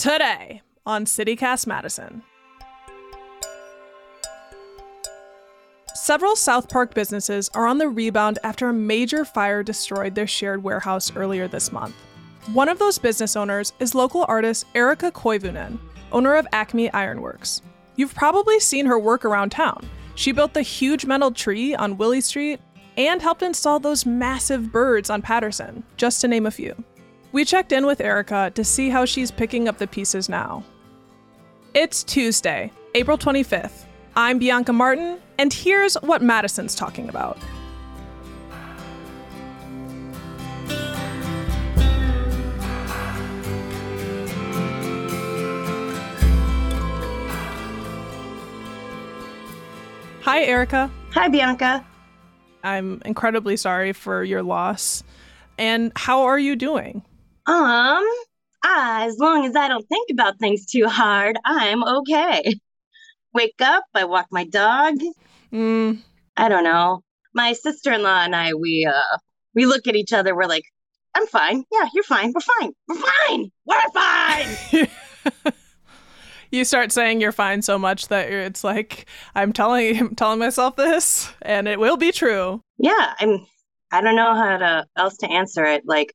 Today on CityCast Madison. Several South Park businesses are on the rebound after a major fire destroyed their shared warehouse earlier this month. One of those business owners is local artist Erika Koivunen, owner of Acme Ironworks. You've probably seen her work around town. She built the huge metal tree on Willy Street and helped install those massive birds on Patterson, just to name a few. We checked in with Erika to see how she's picking up the pieces now. It's Tuesday, April 25th. I'm Bianca Martin, and here's what Madison's talking about. Hi, Erika. Hi, Bianca. I'm incredibly sorry for your loss. And how are you doing? Um, ah, as long as I don't think about things too hard, I'm okay. Wake up, I walk my dog. Mm, I don't know. My sister-in-law and I, we uh, we look at each other. We're like, "I'm fine. Yeah, you're fine. We're fine. We're fine. We're fine." you start saying you're fine so much that it's like I'm telling I'm telling myself this, and it will be true. yeah, I'm. I don't know how to else to answer it. Like,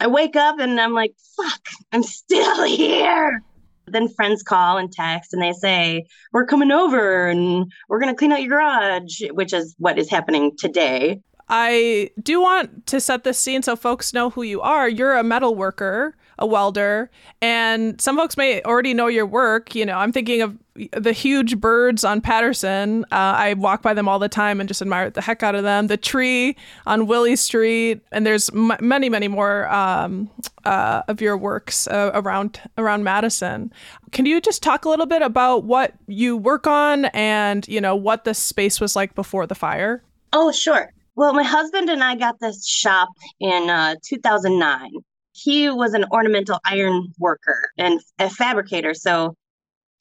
I wake up and I'm like, "Fuck, I'm still here." Then friends call and text and they say, We're coming over and we're going to clean out your garage, which is what is happening today. I do want to set this scene so folks know who you are. You're a metal worker, a welder, and some folks may already know your work. You know, I'm thinking of the huge birds on Patterson. Uh, I walk by them all the time and just admire the heck out of them. The tree on Willy Street, and there's m- many, many more um, uh, of your works uh, around around Madison. Can you just talk a little bit about what you work on and you know what the space was like before the fire? Oh, sure. Well, my husband and I got this shop in uh, 2009. He was an ornamental iron worker and a fabricator. So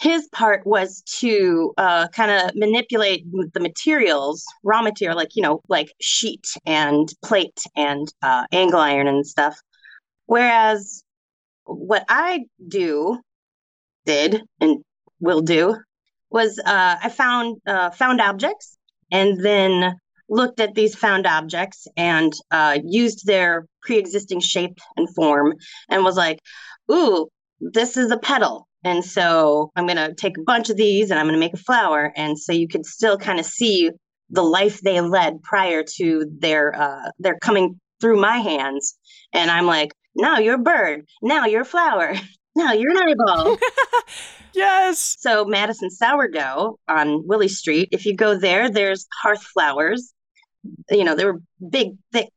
his part was to uh, kind of manipulate the materials, raw material, like, you know, like sheet and plate and uh, angle iron and stuff. Whereas what I do, did, and will do, was uh, I found uh, found objects and then looked at these found objects and uh, used their pre-existing shape and form and was like, "Ooh, this is a petal." And so I'm going to take a bunch of these and I'm going to make a flower. And so you could still kind of see the life they led prior to their uh, their coming through my hands. And I'm like, now you're a bird. Now you're a flower. Now you're an eyeball. Yes. So Madison Sourdough on Willy Street, if you go there, there's hearth flowers. You know, they were big, thick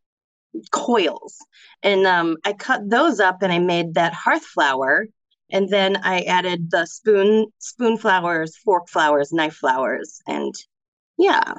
coils. And um, I cut those up and I made that hearth flower. And then I added the spoon spoon flowers, fork flowers, knife flowers. And yeah.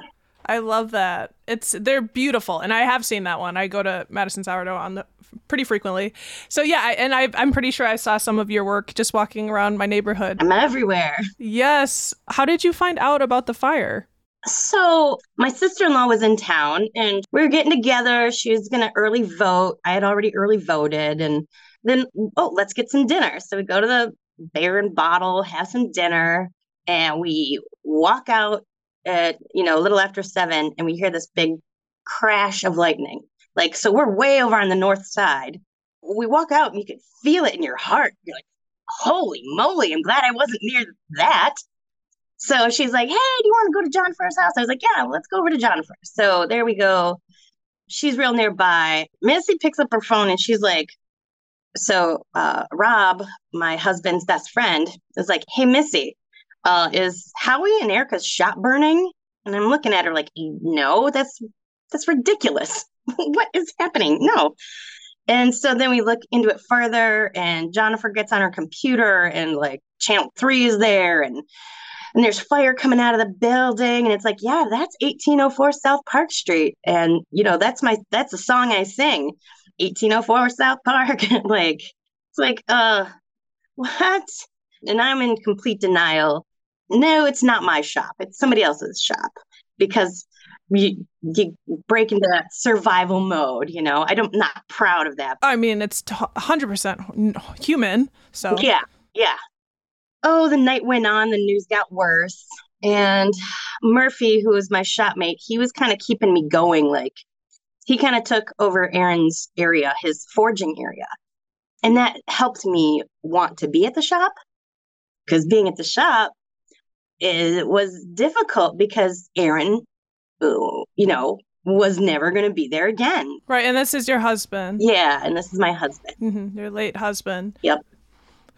I love that. It's they're beautiful, and I have seen that one. I go to Madison Sourdough on the pretty frequently. So yeah, I, and I, I'm pretty sure I saw some of your work just walking around my neighborhood. I'm everywhere. Yes. How did you find out about the fire? So my sister-in-law was in town and we were getting together. She was gonna early vote. I had already early voted and then oh let's get some dinner. So we go to the bear and bottle, have some dinner, and we walk out at you know a little after seven and we hear this big crash of lightning. Like so we're way over on the north side. We walk out and you can feel it in your heart. You're like, holy moly, I'm glad I wasn't near that. So she's like, Hey, do you want to go to Jennifer's house? I was like, Yeah, let's go over to John First. So there we go. She's real nearby. Missy picks up her phone and she's like, So uh, Rob, my husband's best friend, is like, Hey, Missy, uh, is Howie and Erika's shop burning? And I'm looking at her like, No, that's that's ridiculous. what is happening? No. And so then we look into it further, and Jennifer gets on her computer, and like channel three is there, and and there's fire coming out of the building, and it's like, yeah, that's 1804 South Park Street, and you know that's my that's a song I sing, 1804 South Park. like it's like, uh, what? And I'm in complete denial. No, it's not my shop. It's somebody else's shop because you, you break into that survival mode you know i don't not proud of that i mean it's 100% human so yeah yeah oh the night went on the news got worse and murphy who was my shopmate he was kind of keeping me going like he kind of took over aaron's area his forging area and that helped me want to be at the shop because being at the shop it was difficult because aaron you know, was never going to be there again. Right. And this is your husband. Yeah. And this is my husband. Mm-hmm, your late husband. Yep.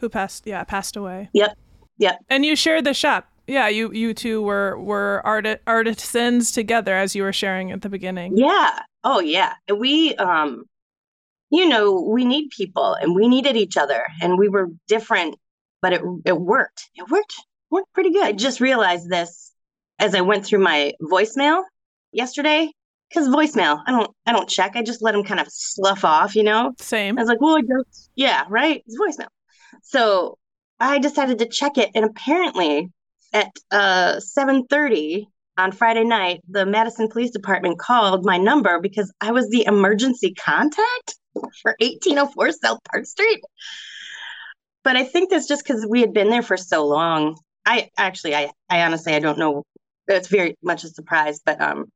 Who passed, yeah, passed away. Yep. Yep. And you shared the shop. Yeah, you you two were were art artisans together as you were sharing at the beginning. Yeah. Oh yeah. We um you know, we need people and we needed each other and we were different, but it it worked. It worked worked pretty good. I just realized this as I went through my voicemail yesterday because voicemail i don't i don't check i just let them kind of slough off you know same i was like well just, yeah right it's voicemail so i decided to check it and apparently at uh 7.30 on friday night the madison police department called my number because i was the emergency contact for 1804 south park street but i think that's just because we had been there for so long i actually i i honestly i don't know it's very much a surprise. But um,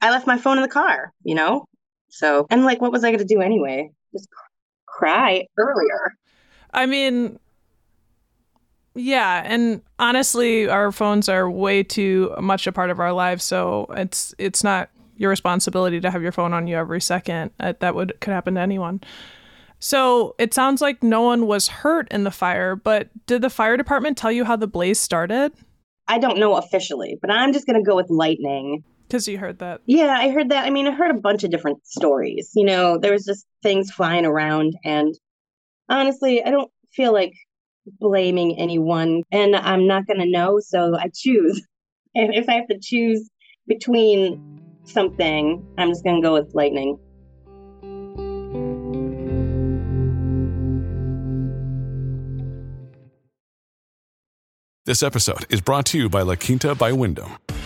I left my phone in the car, you know. So and like, what was I going to do anyway? Just cry earlier. I mean, yeah, and honestly, our phones are way too much a part of our lives. So it's it's not your responsibility to have your phone on you every second. Uh, that would could happen to anyone. So it sounds like no one was hurt in the fire, but did the fire department tell you how the blaze started? I don't know officially, but I'm just going to go with lightning. Because you heard that. Yeah, I heard that. I mean, I heard a bunch of different stories. You know, there was just things flying around. And honestly, I don't feel like blaming anyone. And I'm not going to know. So I choose. And if I have to choose between something, I'm just going to go with lightning. This episode is brought to you by La Quinta by Wyndham.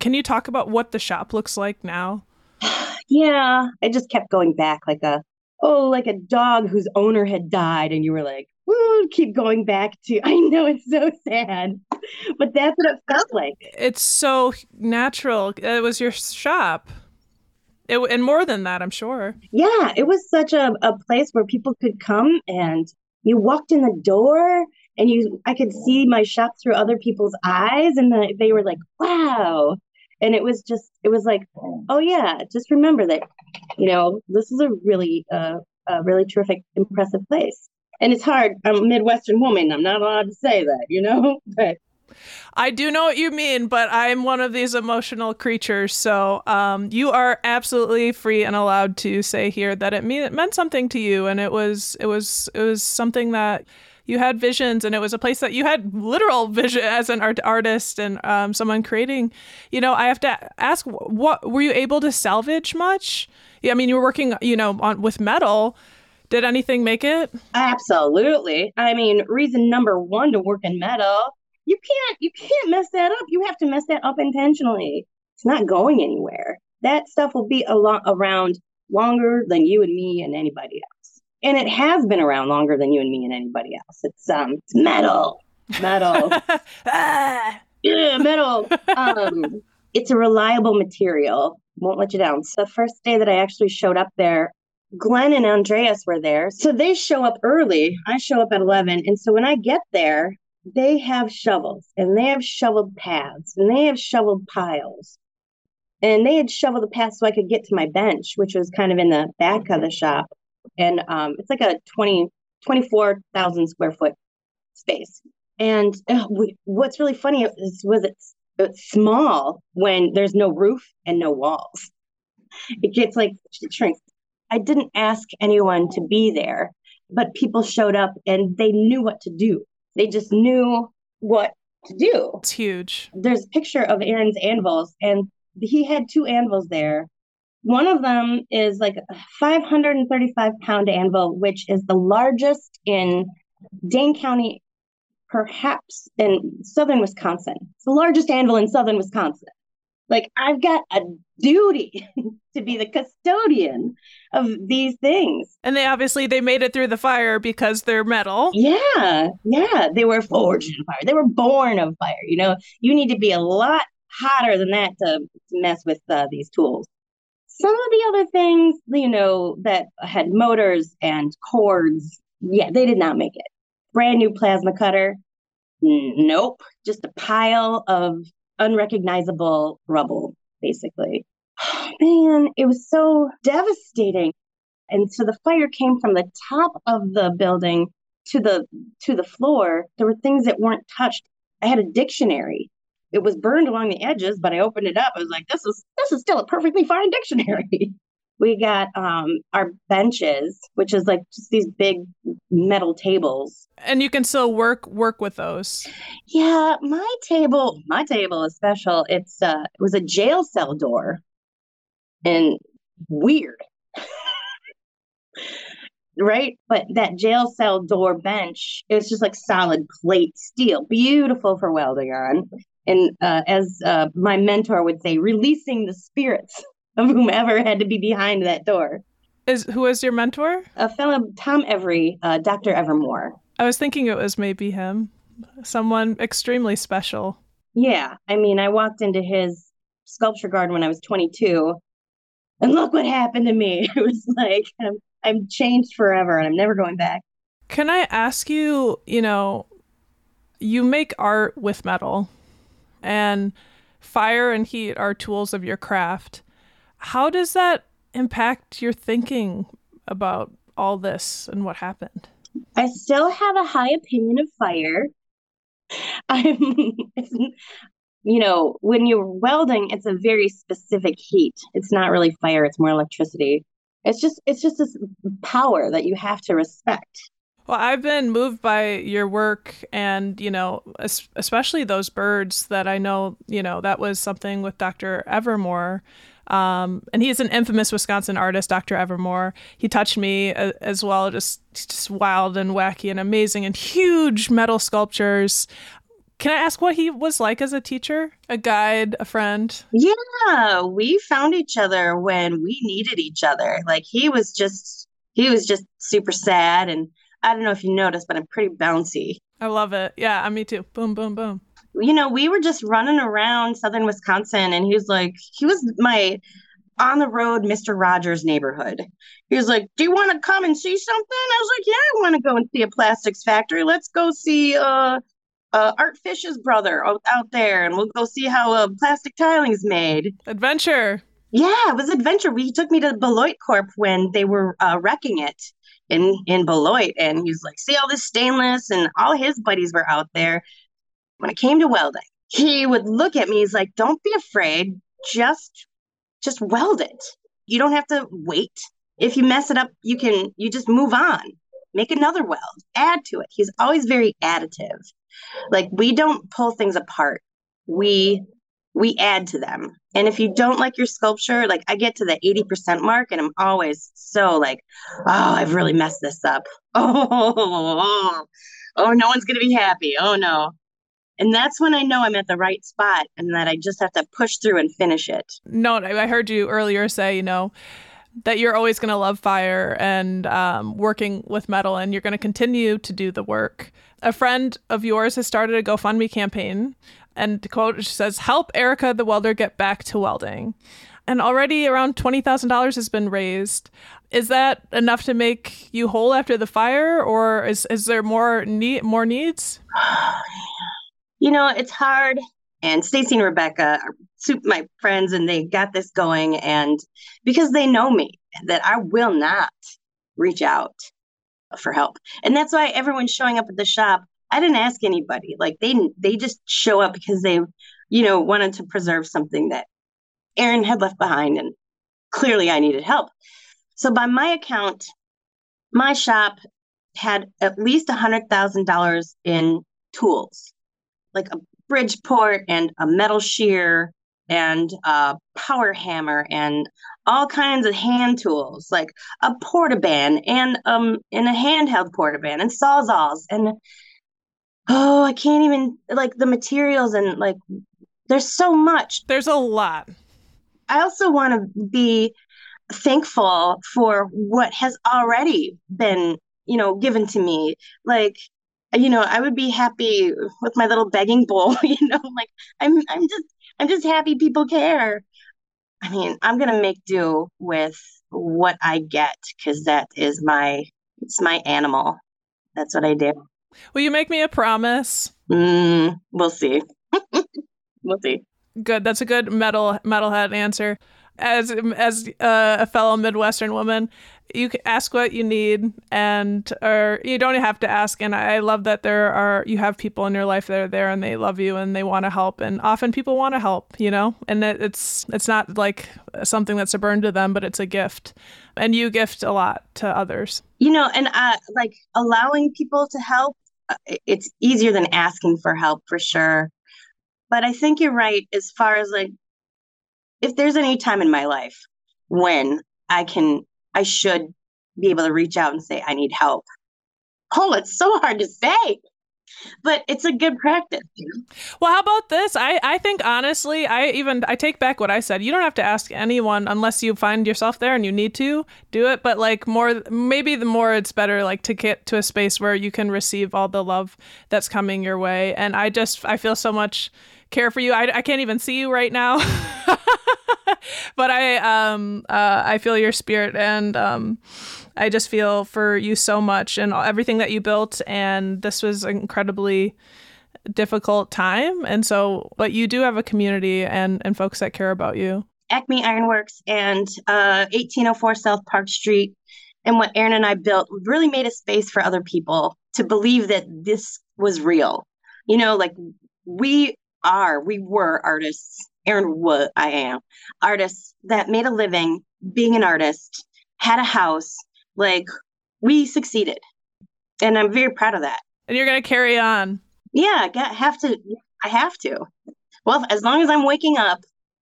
Can you talk about what the shop looks like now? yeah, I just kept going back like a oh, like a dog whose owner had died, and you were like, Woo, keep going back to. I know it's so sad, but that's what it felt like. It's so natural. It was your shop. It, and more than that, I'm sure. Yeah, it was such a, a place where people could come and you walked in the door and you I could see my shop through other people's eyes and the, they were like, wow and it was just it was like oh yeah just remember that you know this is a really uh, a really terrific impressive place and it's hard i'm a midwestern woman i'm not allowed to say that you know but I do know what you mean, but I'm one of these emotional creatures. So um, you are absolutely free and allowed to say here that it, mean, it meant something to you, and it was it was it was something that you had visions and it was a place that you had literal vision as an art- artist and um, someone creating you know i have to ask what were you able to salvage much yeah i mean you were working you know on with metal did anything make it absolutely i mean reason number one to work in metal You can't you can't mess that up. You have to mess that up intentionally. It's not going anywhere. That stuff will be a lot around longer than you and me and anybody else. And it has been around longer than you and me and anybody else. It's um it's metal. Metal. Ah. yeah, metal. Um it's a reliable material. Won't let you down. So the first day that I actually showed up there, Glenn and Andreas were there. So they show up early. I show up at 11. And so when I get there, they have shovels and they have shoveled paths and they have shoveled piles. And they had shoveled the path so I could get to my bench, which was kind of in the back of the shop. And um, it's like a 20, 24,000 square foot space. And uh, we, what's really funny is, was it's, it's small when there's no roof and no walls. It gets like it shrinks. I didn't ask anyone to be there, but people showed up and they knew what to do. They just knew what to do. It's huge. There's a picture of Aaron's anvils, and he had two anvils there. One of them is like a 535 pound anvil, which is the largest in Dane County, perhaps in southern Wisconsin. It's the largest anvil in southern Wisconsin. Like, I've got a duty to be the custodian of these things. And they obviously they made it through the fire because they're metal. Yeah, yeah. They were forged in fire. They were born of fire. You know, you need to be a lot hotter than that to mess with uh, these tools. Some of the other things, you know, that had motors and cords, yeah, they did not make it. Brand new plasma cutter, nope. Just a pile of unrecognizable rubble, basically. Man, it was so devastating. And so the fire came from the top of the building to the to the floor. There were things that weren't touched. I had a dictionary. It was burned along the edges, but I opened it up. I was like, this is this is still a perfectly fine dictionary. we got um our benches, which is like just these big metal tables. And you can still work work with those. Yeah, my table, my table is special. It's uh it was a jail cell door and weird. right? But that jail cell door bench, it was just like solid plate steel, beautiful for welding on. And uh, as uh, my mentor would say, releasing the spirits of whomever had to be behind that door. Is who was your mentor? A fellow Tom Every, uh, Dr. Evermor. I was thinking it was maybe him. Someone extremely special. Yeah. I mean, I walked into his sculpture garden when I was 22 and look what happened to me. It was like I'm, I'm changed forever and I'm never going back. Can I ask you, you know, you make art with metal and fire and heat are tools of your craft. How does that impact your thinking about all this and what happened? I still have a high opinion of fire. I'm you know, when you're welding, it's a very specific heat. It's not really fire, it's more electricity. It's just it's just this power that you have to respect. Well, I've been moved by your work and, you know, especially those birds that I know, you know, that was something with Dr. Evermor. Um, and he's an infamous Wisconsin artist, Dr. Evermor. He touched me as well, just just wild and wacky and amazing and huge metal sculptures. Can I ask what he was like as a teacher, a guide, a friend? Yeah, we found each other when we needed each other. Like he was just he was just super sad and I don't know if you noticed, but I'm pretty bouncy. I love it. Yeah, I me too. Boom, boom, boom. You know, we were just running around southern Wisconsin and he was like he was my on the road Mr. Rogers neighborhood. He was like, Do you want to come and see something? I was like, Yeah, I want to go and see a plastics factory. Let's go see uh uh, Art Fish's brother out, out there, and we'll go see how uh, plastic tiling is made. Adventure. Yeah, it was adventure. He took me to Beloit Corp when they were uh, wrecking it in in Beloit, and he was like, "See all this stainless," and all his buddies were out there. When it came to welding, he would look at me. He's like, "Don't be afraid. Just just weld it. You don't have to wait. If you mess it up, you can you just move on." Make another weld, add to it. He's always very additive. Like we don't pull things apart. We we add to them. And if you don't like your sculpture, like I get to the 80% mark and I'm always so like, oh, I've really messed this up. Oh, oh, oh no one's going to be happy. Oh no. And that's when I know I'm at the right spot and that I just have to push through and finish it. No, I heard you earlier say, you know, that you're always going to love fire and um, working with metal, and you're going to continue to do the work. A friend of yours has started a GoFundMe campaign, and quote says, "Help Erika the welder get back to welding." And already around twenty thousand dollars has been raised. Is that enough to make you whole after the fire, or is is there more need more needs? You know, it's hard. And Stacy and Rebecca are my friends, and they got this going. And because they know me, that I will not reach out for help. And that's why everyone's showing up at the shop. I didn't ask anybody. Like they they just show up because they, you know, wanted to preserve something that Aaron had left behind, and clearly I needed help. So by my account, my shop had at least a hundred thousand dollars in tools, like a Bridgeport and a metal shear and a power hammer and all kinds of hand tools like a portaband and um and a handheld portaband and sawzalls and oh I can't even like the materials and like there's so much. There's a lot. I also want to be thankful for what has already been, you know, given to me. Like you know, I would be happy with my little begging bowl, you know, like I'm I'm just I'm just happy people care. I mean, I'm gonna make do with what I get because that is my it's my animal. That's what I do. Will you make me a promise? Mm, we'll see. we'll see. Good. That's a good metal metalhead answer. As as uh, a fellow Midwestern woman, you can ask what you need and or you don't have to ask and i love that there are you have people in your life that are there and they love you and they want to help and often people want to help you know and it's it's not like something that's a burden to them but it's a gift and you gift a lot to others you know and uh like allowing people to help it's easier than asking for help for sure but i think you're right as far as like if there's any time in my life when i can I should be able to reach out and say, I need help. Oh, it's so hard to say but it's a good practice well how about this? I i think honestly i even i take back what i said. You don't have to ask anyone unless you find yourself there and you need to do it but like more maybe the more it's better like to get to a space where you can receive all the love that's coming your way. And i just i feel so much care for you. I, I can't even see you right now. But I um uh, I feel your spirit and um I just feel for you so much and everything that you built and this was an incredibly difficult time and so but you do have a community and and folks that care about you. Acme Ironworks and uh 1804 South Park Street and what Aaron and I built really made a space for other people to believe that this was real. You know, like we are, we were artists Aaron what I am, artists that made a living being an artist, had a house, like we succeeded. And I'm very proud of that. And you're going to carry on. Yeah, I have to. I have to. Well, as long as I'm waking up,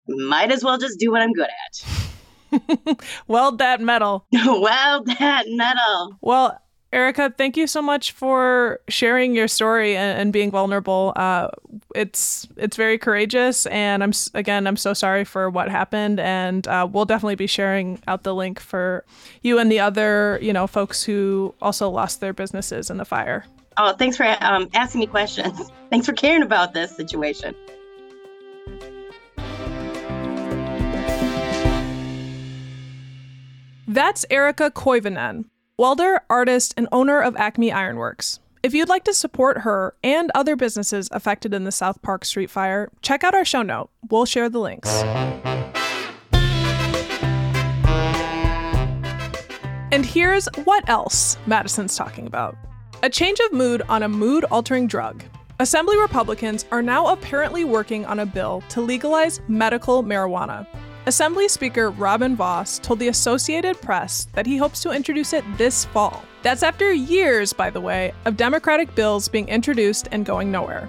might as well just do what I'm good at. Weld that metal. Weld that metal. Well, Erika, thank you so much for sharing your story and, and being vulnerable. Uh, it's it's very courageous, and I'm again I'm so sorry for what happened, and uh, we'll definitely be sharing out the link for you and the other you know folks who also lost their businesses in the fire. Oh, thanks for um, asking me questions. Thanks for caring about this situation. That's Erika Koivunen welder, artist, and owner of Acme Ironworks. If you'd like to support her and other businesses affected in the South Park Street Fire, check out our show note. We'll share the links. And here's what else Madison's talking about a change of mood on a mood altering drug. Assembly Republicans are now apparently working on a bill to legalize medical marijuana. Assembly Speaker Robin Vos told the Associated Press that he hopes to introduce it this fall. That's after years, by the way, of Democratic bills being introduced and going nowhere.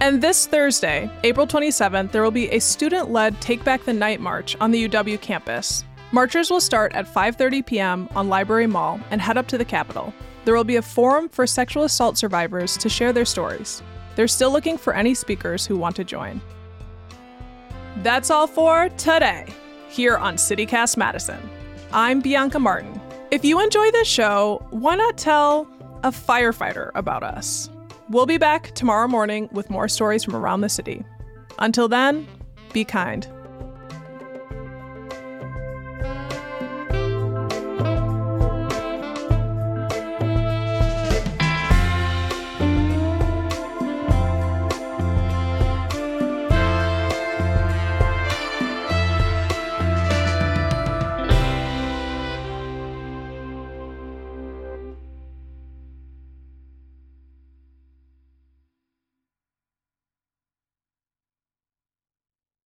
And this Thursday, April 27th, there will be a student-led Take Back the Night march on the UW campus. Marchers will start at 5:30 p.m. on Library Mall and head up to the Capitol. There will be a forum for sexual assault survivors to share their stories. They're still looking for any speakers who want to join. That's all for today, here on CityCast Madison. I'm Bianca Martin. If you enjoy this show, why not tell a firefighter about us? We'll be back tomorrow morning with more stories from around the city. Until then, be kind.